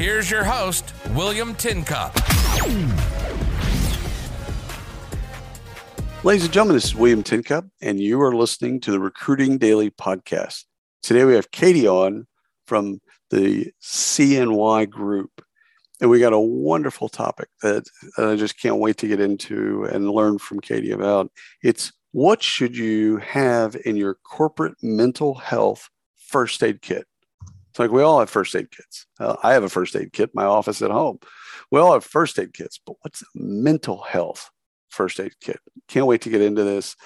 Here's your host, William Tincup. Ladies and gentlemen, this is William Tincup, and you are listening to the Recruiting Daily podcast. Today we have Katie on from the CNY Group, and we got a wonderful topic that I just can't wait to get into and learn from Katie about. It's what should you have in your corporate mental health first aid kit? It's like we all have first aid kits. Uh, I have a first aid kit my office at home. We all have first aid kits, but what's mental health first aid kit? Can't wait to get into this.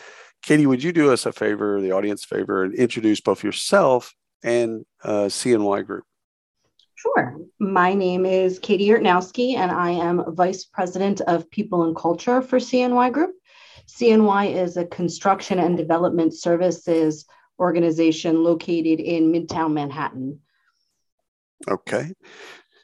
Katie, would you do us a favor, the audience favor, and introduce both yourself and uh, CNY Group? Sure. My name is Katie Yurtnowski, and I am Vice President of People and Culture for CNY Group. CNY is a construction and development services organization located in Midtown Manhattan. Okay.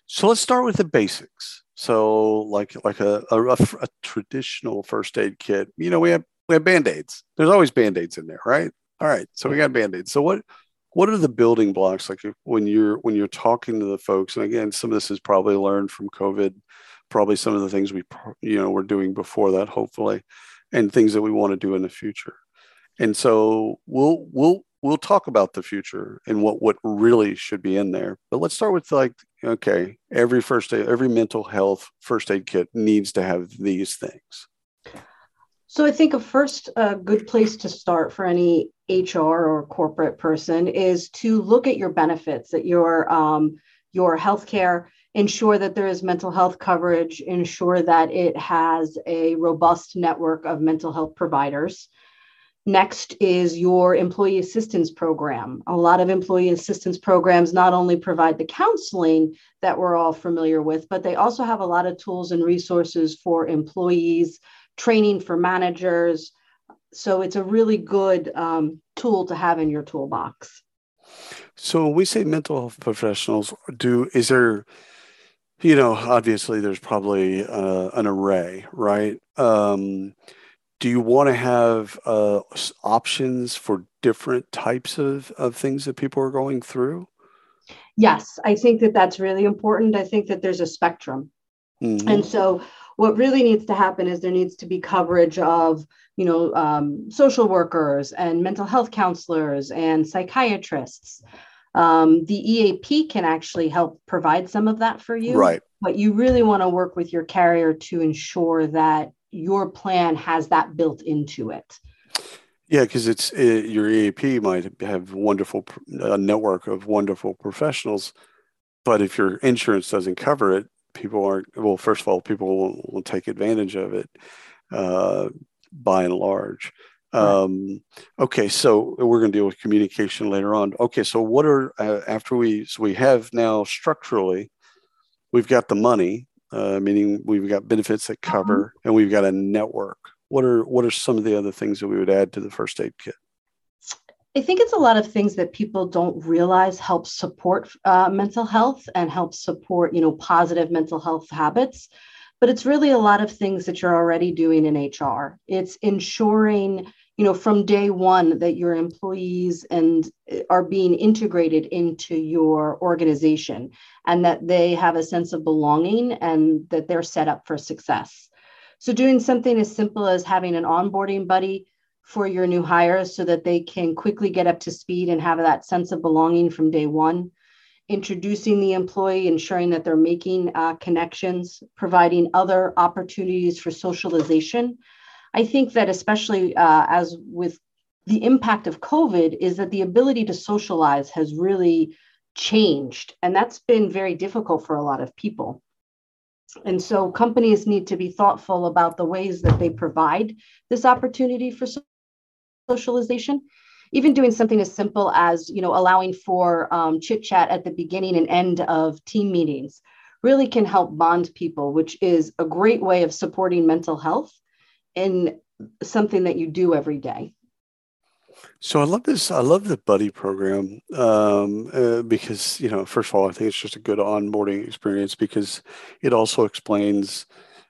So let's start with the basics. So like like a, a, a traditional first aid kit, you know, we have we have band-aids. There's always band-aids in there, right? All right. So we got band-aids. So what what are the building blocks like when you're when you're talking to the folks and again some of this is probably learned from covid probably some of the things we you know we're doing before that hopefully and things that we want to do in the future and so we'll we'll we'll talk about the future and what what really should be in there but let's start with like okay every first aid every mental health first aid kit needs to have these things. So i think a first uh, good place to start for any hr or corporate person is to look at your benefits at your um, your healthcare ensure that there is mental health coverage ensure that it has a robust network of mental health providers Next is your employee assistance program. A lot of employee assistance programs not only provide the counseling that we're all familiar with, but they also have a lot of tools and resources for employees, training for managers. So it's a really good um, tool to have in your toolbox. So when we say mental health professionals, do is there, you know, obviously there's probably uh, an array, right? Um, do you want to have uh, options for different types of, of things that people are going through? Yes, I think that that's really important. I think that there's a spectrum. Mm-hmm. And so, what really needs to happen is there needs to be coverage of, you know, um, social workers and mental health counselors and psychiatrists. Um, the EAP can actually help provide some of that for you. Right. But you really want to work with your carrier to ensure that your plan has that built into it. Yeah, because it's it, your EAP might have wonderful a network of wonderful professionals, but if your insurance doesn't cover it, people aren't. Well, first of all, people will, will take advantage of it, uh, by and large. Um, okay, so we're going to deal with communication later on. Okay, so what are uh, after we so we have now structurally, we've got the money, uh, meaning we've got benefits that uh-huh. cover mm-hmm. and we've got a network. What are what are some of the other things that we would add to the first aid kit? I think it's a lot of things that people don't realize help support uh, mental health and help support, you know, positive mental health habits. But it's really a lot of things that you're already doing in HR. It's ensuring you know from day one that your employees and uh, are being integrated into your organization and that they have a sense of belonging and that they're set up for success. So doing something as simple as having an onboarding buddy for your new hires so that they can quickly get up to speed and have that sense of belonging from day one. Introducing the employee ensuring that they're making uh, connections providing other opportunities for socialization I think that especially uh, as with the impact of COVID is that the ability to socialize has really changed, and that's been very difficult for a lot of people. And so companies need to be thoughtful about the ways that they provide this opportunity for socialization. Even doing something as simple as, you know, allowing for um, chit chat at the beginning and end of team meetings, really can help bond people, which is a great way of supporting mental health in something that you do every day. So I love this. I love the buddy program um, uh, because you know, first of all, I think it's just a good onboarding experience because it also explains,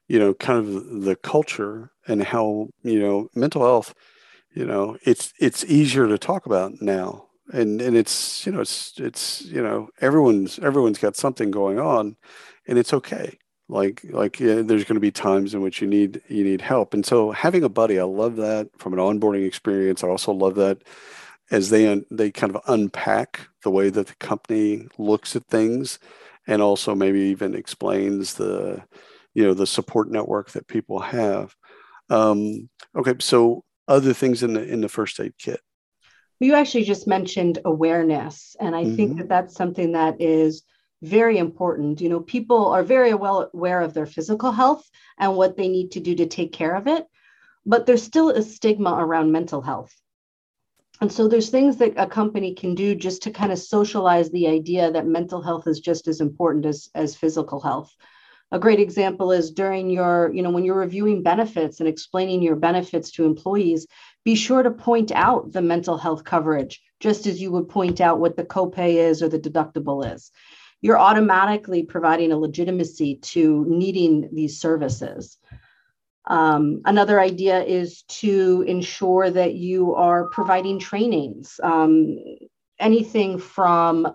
you know, kind of the culture and how you know mental health. You know, it's it's easier to talk about now, and and it's you know it's it's you know everyone's everyone's got something going on, and it's okay like like yeah, there's going to be times in which you need you need help. And so having a buddy i love that from an onboarding experience. I also love that as they they kind of unpack the way that the company looks at things and also maybe even explains the you know the support network that people have. Um, okay so other things in the in the first aid kit. You actually just mentioned awareness and i mm-hmm. think that that's something that is very important. You know, people are very well aware of their physical health and what they need to do to take care of it, but there's still a stigma around mental health. And so there's things that a company can do just to kind of socialize the idea that mental health is just as important as, as physical health. A great example is during your, you know, when you're reviewing benefits and explaining your benefits to employees, be sure to point out the mental health coverage, just as you would point out what the copay is or the deductible is you're automatically providing a legitimacy to needing these services. Um, another idea is to ensure that you are providing trainings, um, anything from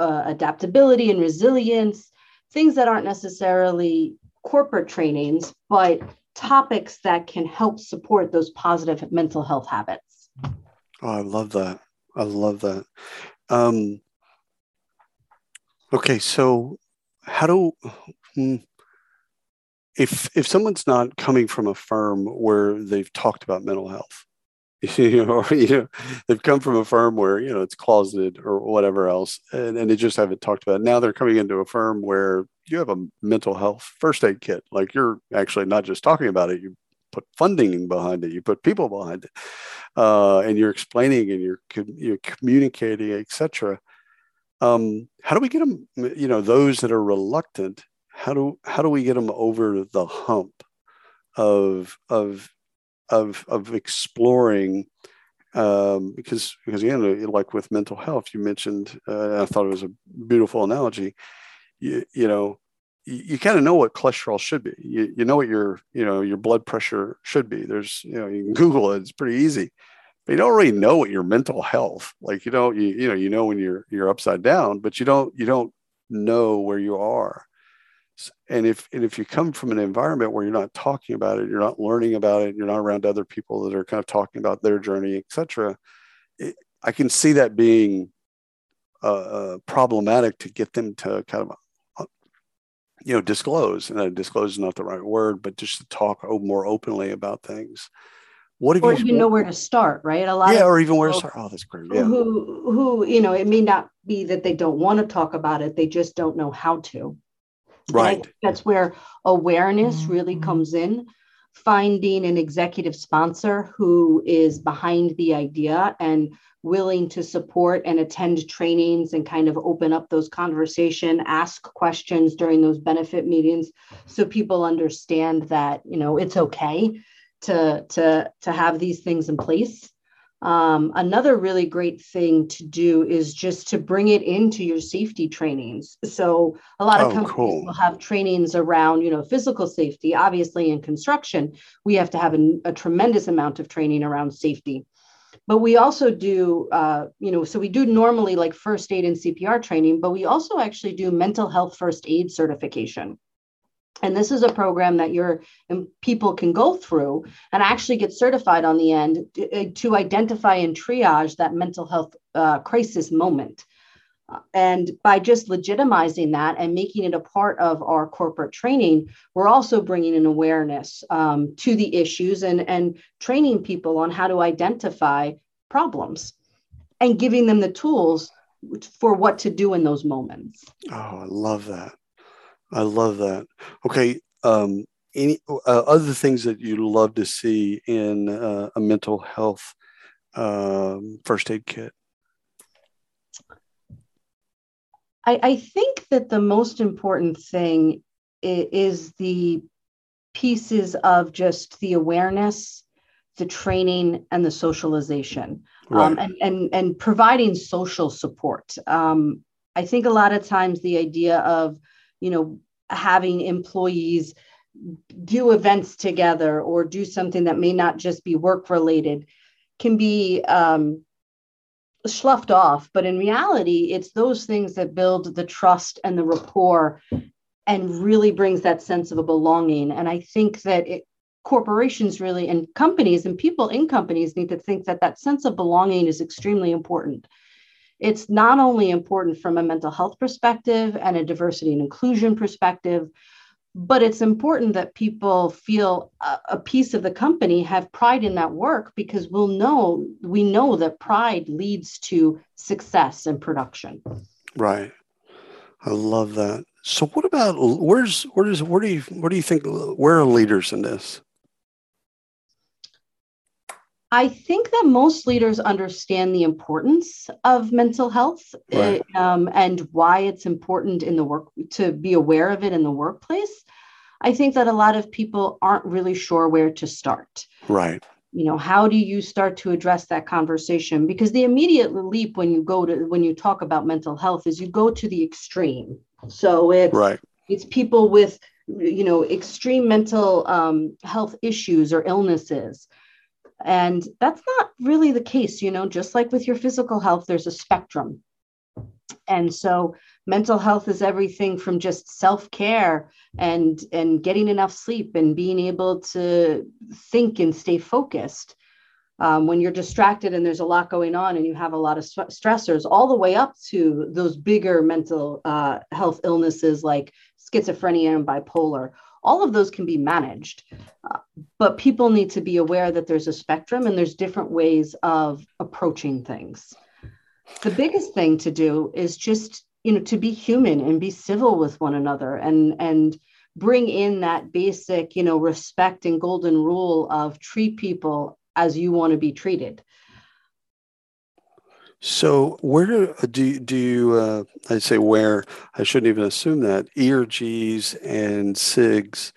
uh, adaptability and resilience, things that aren't necessarily corporate trainings, but topics that can help support those positive mental health habits. Oh, I love that. I love that. Um, Okay, so how do hmm, if if someone's not coming from a firm where they've talked about mental health, you know, or, you know, they've come from a firm where you know it's closeted or whatever else, and, and they just haven't talked about it. Now they're coming into a firm where you have a mental health first aid kit. Like you're actually not just talking about it, you put funding behind it, you put people behind it, uh, and you're explaining and you're you're communicating, etc um, how do we get them you know those that are reluctant how do how do we get them over the hump of of of of exploring um, because because again like with mental health you mentioned uh, i thought it was a beautiful analogy. You, you know you, you kind of know what cholesterol should be. You, you know what your you know your blood pressure should be. There's you know you can google it. It's pretty easy but you don't really know what your mental health like you don't you, you know you know when you're you're upside down but you don't you don't know where you are. And if and if you come from an environment where you're not talking about it you're not learning about it you're not around other people that are kind of talking about their journey etc i can see that being uh, uh, problematic to get them to kind of uh, you know disclose and uh, disclose is not the right word but just to talk more openly about things what have or you even know where to start, right? A lot yeah, or even where to start. Oh, that's great. Yeah. Who who you know, it may not be that they don't want to talk about it, they just don't know how to. Right. That's where awareness really mm-hmm. comes in. Finding an executive sponsor who is behind the idea and willing to support and attend trainings and kind of open up those conversation ask questions during those benefit meetings so people understand that you know it's okay to to to have these things in place um, another really great thing to do is just to bring it into your safety trainings. So a lot of oh, companies cool. will have trainings around, you know, physical safety. Obviously, in construction, we have to have a, a tremendous amount of training around safety. But we also do, uh, you know, so we do normally like first aid and CPR training, but we also actually do mental health first aid certification. And this is a program that your um, people can go through and actually get certified on the end to, uh, to identify and triage that mental health uh, crisis moment. Uh, and by just legitimizing that and making it a part of our corporate training, we're also bringing an awareness um, to the issues and, and training people on how to identify problems and giving them the tools for what to do in those moments. Oh, I love that. I love that. Okay. Um, any uh, other things that you love to see in uh, a mental health um, first aid kit? I, I think that the most important thing is, is the pieces of just the awareness, the training, and the socialization, um, right. um, and, and, and providing social support. Um, I think a lot of times the idea of, you know, having employees do events together or do something that may not just be work related can be um, sloughed off. But in reality, it's those things that build the trust and the rapport and really brings that sense of a belonging. And I think that it, corporations really and companies and people in companies need to think that that sense of belonging is extremely important. It's not only important from a mental health perspective and a diversity and inclusion perspective, but it's important that people feel a, a, piece of the company have pride in that work because we'll know we know that pride leads to success and production. Right. I love that. So what about where's where does where do you where do you think where are leaders in this I think that most leaders understand the importance of mental health right. um, and why it's important in the work to be aware of it in the workplace. I think that a lot of people aren't really sure where to start. Right. You know, how do you start to address that conversation? Because the immediate leap when you go to when you talk about mental health is you go to the extreme. So it's right. it's people with you know extreme mental um, health issues or illnesses and that's not really the case, you know, just like with your physical health, there's a spectrum. And so mental health is everything from just self-care and and getting enough sleep and being able to think and stay focused um, when you're distracted and there's a lot going on and you have a lot of st- stressors all the way up to those bigger mental uh, health illnesses like schizophrenia and bipolar all of those can be managed uh, but people need to be aware that there's a spectrum and there's different ways of approaching things. The biggest thing to do is just you know to be human and be civil with one another and and bring in that basic you know respect and golden rule of treat people as you want to be treated so where do do, you uh, I say where I shouldn't even assume that ERGs and SIGs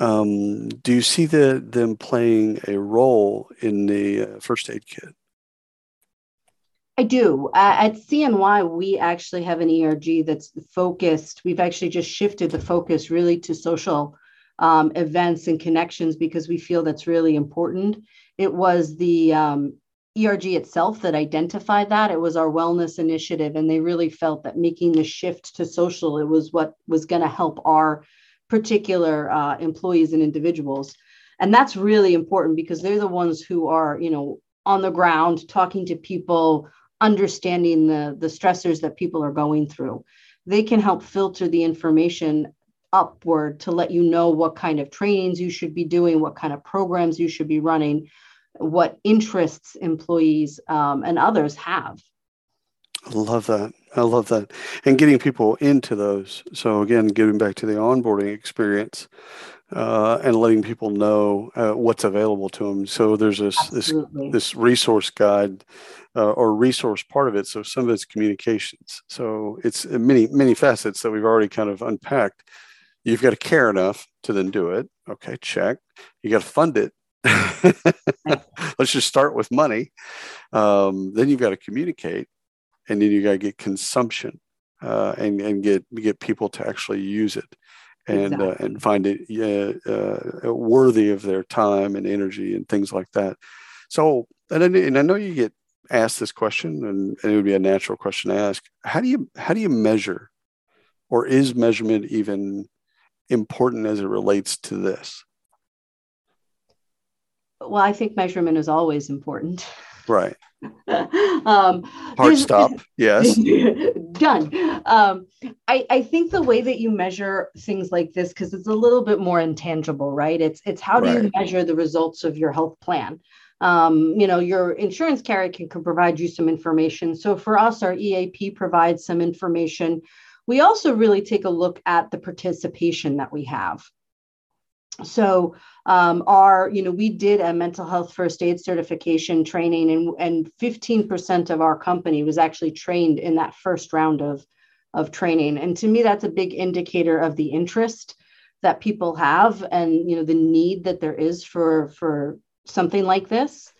um, do you see the, them playing a role in the uh, first aid kit? I do. Uh, at CNY, we actually have an ERG that's focused. We've actually just shifted the focus really to social um, events and connections because we feel that's really important. It was the um, ERG itself that identified that. It was our wellness initiative, and they really felt that making the shift to social it was what was going to help our particular uh, employees and individuals. And that's really important because they're the ones who are, you know, on the ground talking to people, understanding the the stressors that people are going through. They can help filter the information upward to let you know what kind of trainings you should be doing, what kind of programs you should be running what interests employees um, and others have. I love that. I love that. And getting people into those. So, again, getting back to the onboarding experience uh, and letting people know uh, what's available to them. So, there's this, this, this resource guide uh, or resource part of it. So, some of it's communications. So, it's many, many facets that we've already kind of unpacked. You've got to care enough to then do it. Okay, check. You got to fund it Let's just start with money. Um, then you've got to communicate, and then you got to get consumption uh, and and get get people to actually use it and exactly. uh, and find it uh, worthy of their time and energy and things like that. So, and I, and I know you get asked this question, and, and it would be a natural question to ask: How do you how do you measure, or is measurement even important as it relates to this? Well, I think measurement is always important. Right. um, Hard stop. Yes. done. Um, I, I think the way that you measure things like this, because it's a little bit more intangible, right? It's it's how do right. you measure the results of your health plan? Um, you know, your insurance carrier can, can provide you some information. So for us, our EAP provides some information. We also really take a look at the participation that we have. So um, our, you know, we did a mental health first aid certification training, and and 15% of our company was actually trained in that first round of of training. And to me, that's a big indicator of the interest that people have and you know the need that there is for for something like this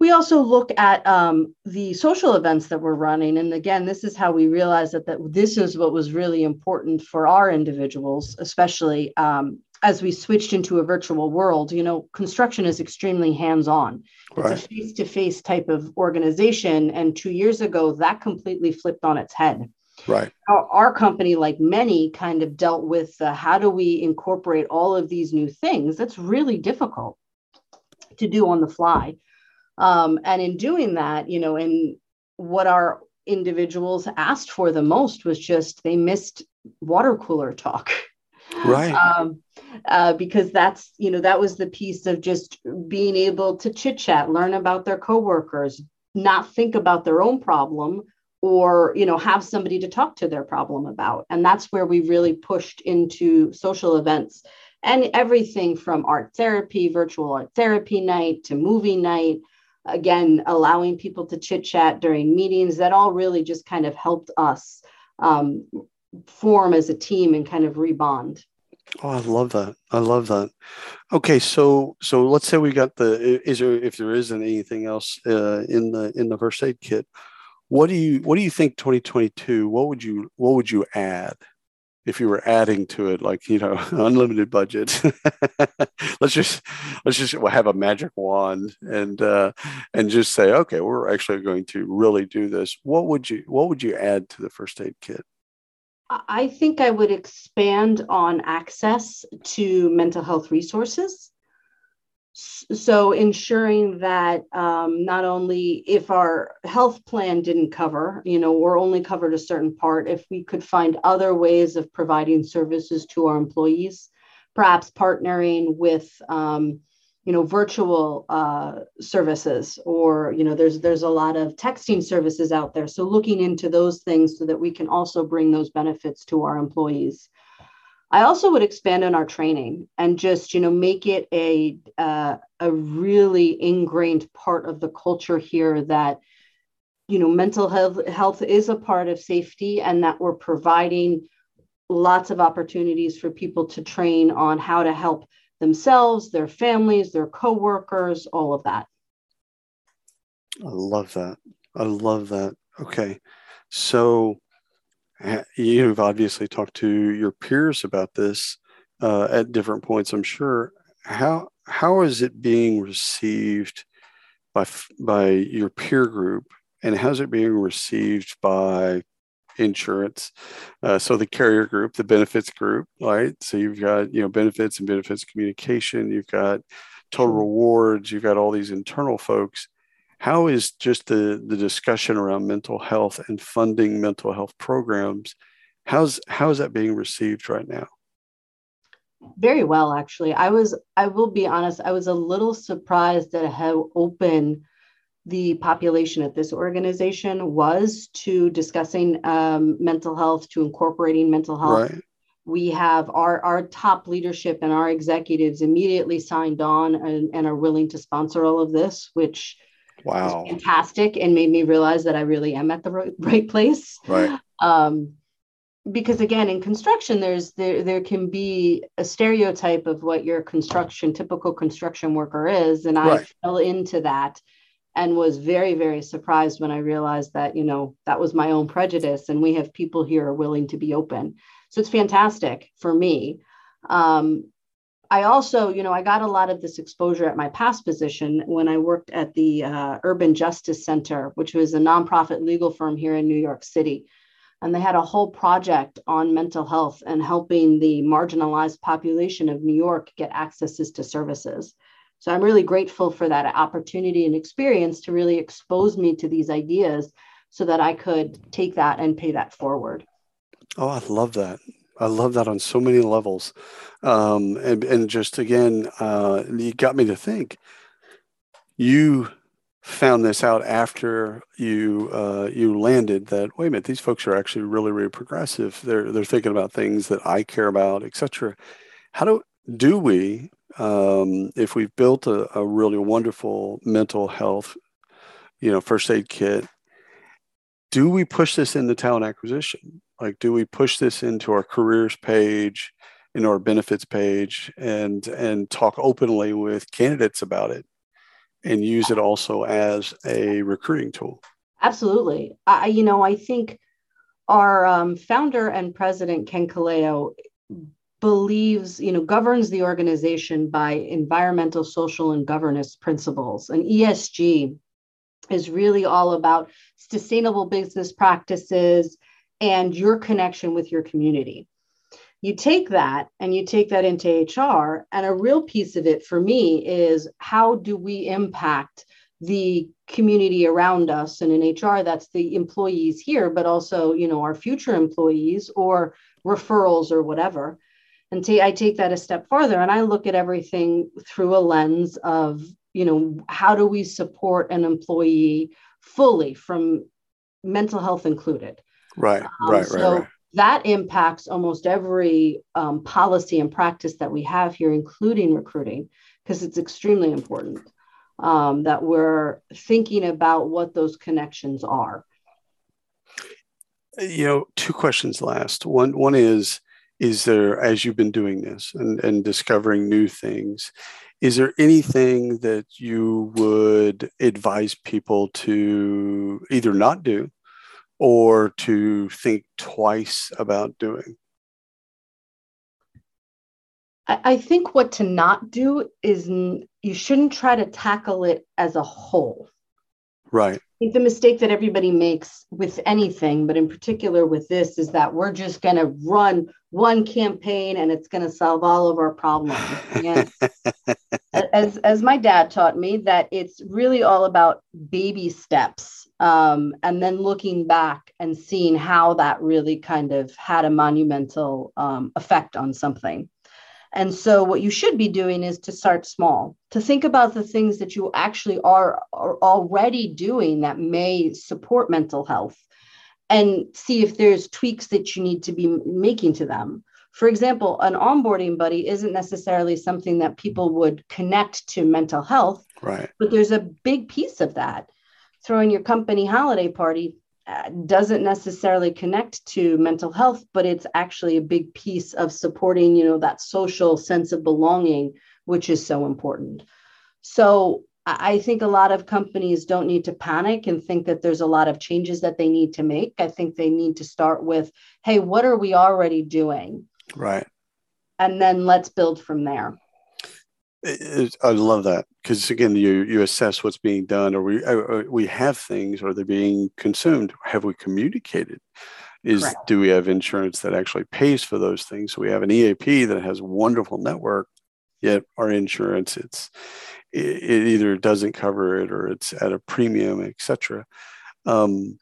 we also look at um, the social events that we're running and again this is how we realize that, that this is what was really important for our individuals especially um, as we switched into a virtual world you know construction is extremely hands-on right. it's a face-to-face type of organization and two years ago that completely flipped on its head Right. Our, our, company, like many, kind of dealt with uh, how do we incorporate all of these new things? That's really difficult to do on the fly. Um, and in doing that, you know, and what our individuals asked for the most was just they missed water cooler talk. Right. Um, uh, because that's, you know, that was the piece of just being able to chit chat, learn about their coworkers, not think about their own problem, or you know have somebody to talk to their problem about. And that's where we really pushed into social events and everything from art therapy virtual art therapy night to movie night. Again allowing people to chit chat during meetings that all really just kind of helped us um, form as a team and kind of rebond Oh, I love that. I love that. Okay, so so let's say we got the is there if there isn't anything else uh, in the in the first aid kit, what do you what do you think 2022? What would you what would you add if you were adding to it, like you know, unlimited budget? let's just let's just have a magic wand and uh, and just say, okay, we're actually going to really do this. What would you what would you add to the first aid kit? I think I would expand on access to mental health resources. So ensuring that um, not only if our health plan didn't cover you know or only covered a certain part if we could find other ways of providing services to our employees perhaps partnering with um, you know virtual uh, services or you know there's there's a lot of texting services out there. So looking into those things so that we can also bring those benefits to our employees. I also would expand on our training and just, you know, make it a uh, a really ingrained part of the culture here that, you know, mental health health is a part of safety and that we're providing lots of opportunities for people to train on how to help themselves, their families, their coworkers, all of that. I love that. I love that. Okay. So you've obviously talked to your peers about this uh, at different points. I'm sure. How how is it being received by by your peer group, and how's it being received by insurance? Uh, so the carrier group, the benefits group, right? So you've got you know benefits and benefits communication. You've got total rewards. You've got all these internal folks how is just the, the discussion around mental health and funding mental health programs how's how is that being received right now very well actually i was i will be honest i was a little surprised at how open the population at this organization was to discussing um, mental health to incorporating mental health right. we have our our top leadership and our executives immediately signed on and, and are willing to sponsor all of this which Wow. fantastic and made me realize that I really am at the right, right place. Right. Um, because again, in construction, there's there there can be a stereotype of what your construction typical construction worker is, and right. I fell into that and was very very surprised when I realized that you know that was my own prejudice, and we have people here willing to be open. So it's fantastic for me. Um, I also, you know, I got a lot of this exposure at my past position when I worked at the uh, Urban Justice Center, which was a nonprofit legal firm here in New York City. And they had a whole project on mental health and helping the marginalized population of New York get accesses to services. So I'm really grateful for that opportunity and experience to really expose me to these ideas so that I could take that and pay that forward. Oh, I love that. I love that on so many levels. Um, and, and just again, uh, you got me to think. You found this out after you uh, you landed that wait a minute these folks are actually really really progressive they're they're thinking about things that I care about etc how do do we um, if we've built a, a really wonderful mental health you know first aid kit do we push this into talent acquisition? Like, do we push this into our careers page, into our benefits page, and and talk openly with candidates about it, and use it also as a recruiting tool? Absolutely. I, you know, I think our um, founder and president Ken Colao believes, you know, governs the organization by environmental, social, and governance principles. And ESG is really all about sustainable business practices and your connection with your community. You take that and you take that into HR, and a real piece of it for me is how do we impact the community around us and in hr that's the employees here but also you know our future employees or referrals or whatever and t- I take that a step farther and i look at everything through a lens of you know how do we support an employee fully from mental health included right um, right so right, right that impacts almost every um, policy and practice that we have here including recruiting because it's extremely important um, that we're thinking about what those connections are. You know, two questions last. One one is is there as you've been doing this and, and discovering new things, is there anything that you would advise people to either not do or to think twice about doing? I think what to not do is you shouldn't try to tackle it as a whole. Right. I think the mistake that everybody makes with anything, but in particular with this, is that we're just going to run one campaign and it's going to solve all of our problems. As, as my dad taught me, that it's really all about baby steps um, and then looking back and seeing how that really kind of had a monumental um, effect on something. And so, what you should be doing is to start small, to think about the things that you actually are, are already doing that may support mental health and see if there's tweaks that you need to be making to them. For example, an onboarding buddy isn't necessarily something that people would connect to mental health, right? But there's a big piece of that. Throwing your company holiday party Uh, doesn't necessarily connect to mental health but it's actually a big piece of supporting you know that social sense of belonging which is so important. So i think a lot of companies don't need to panic and think that there's a lot of changes that they need to make. I think they need to start with hey what are we already doing? Right. And then let's build from there I love that because again, you you assess what's being done, or we or we have things, or they're being consumed. Have we communicated? Is Correct. do we have insurance that actually pays for those things? So we have an EAP that has wonderful network, yet our insurance it's it, it either doesn't cover it or it's at a premium, etc. Um,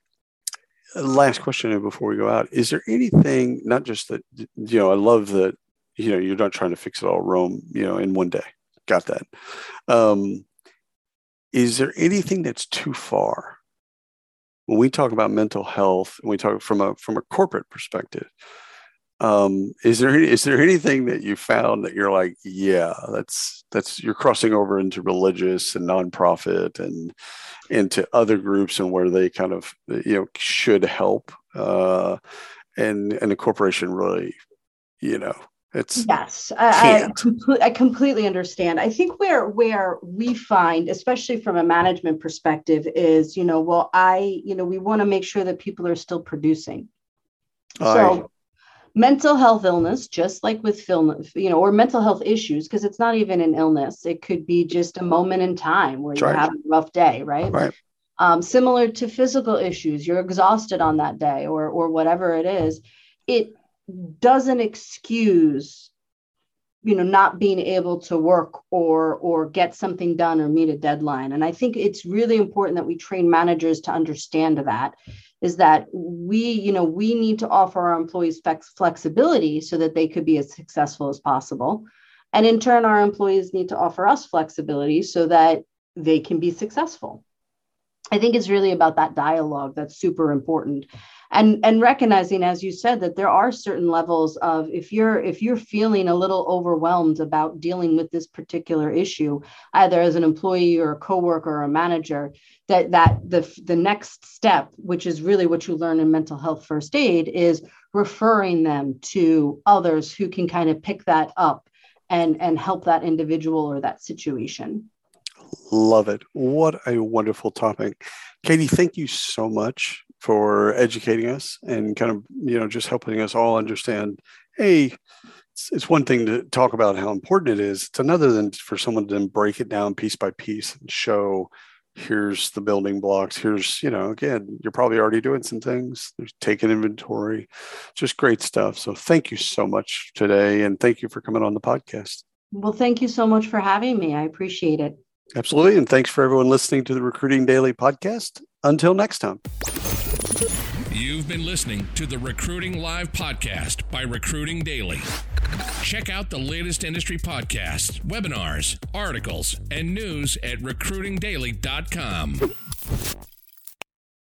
last question before we go out: Is there anything not just that you know? I love that you know you're not trying to fix it all Rome, you know, in one day got that. Um, is there anything that's too far when we talk about mental health and we talk from a from a corporate perspective? Um, is there is there anything that you found that you're like, yeah, that's that's you're crossing over into religious and nonprofit and into other groups and where they kind of you know should help, uh, and and the corporation really, you know, it's yes, I, I, I, completely understand. I think where where we find, especially from a management perspective, is you know, well, I you know, we want to make sure that people are still producing. So, mental health illness, just like with film, you know, or mental health issues, because it's not even an illness. It could be just a moment in time where you have a rough day, right? Right. Um, similar to physical issues, you're exhausted on that day, or or whatever it is. It doesn't excuse you know not being able to work or or get something done or meet a deadline. And i think it's really important that we train managers to understand that is that we you know we need to offer our employees flex- flexibility so that they could be as successful as possible. And in turn our employees need to offer us flexibility so that they can be successful I think it's really about that dialogue that's super important. And, and recognizing as you said that there are certain levels of if you're if you're feeling a little overwhelmed about dealing with this particular issue either as an employee or a coworker or a manager that that the the next step which is really what you learn in mental health first aid is referring them to others who can kind of pick that up and and help that individual or that situation Love it. What a wonderful topic. Katie, thank you so much for educating us and kind of, you know, just helping us all understand hey, it's, it's one thing to talk about how important it is. It's another than for someone to break it down piece by piece and show here's the building blocks. Here's, you know, again, you're probably already doing some things. There's taking inventory, just great stuff. So thank you so much today. And thank you for coming on the podcast. Well, thank you so much for having me. I appreciate it. Absolutely. And thanks for everyone listening to the Recruiting Daily podcast. Until next time. You've been listening to the Recruiting Live podcast by Recruiting Daily. Check out the latest industry podcasts, webinars, articles, and news at recruitingdaily.com.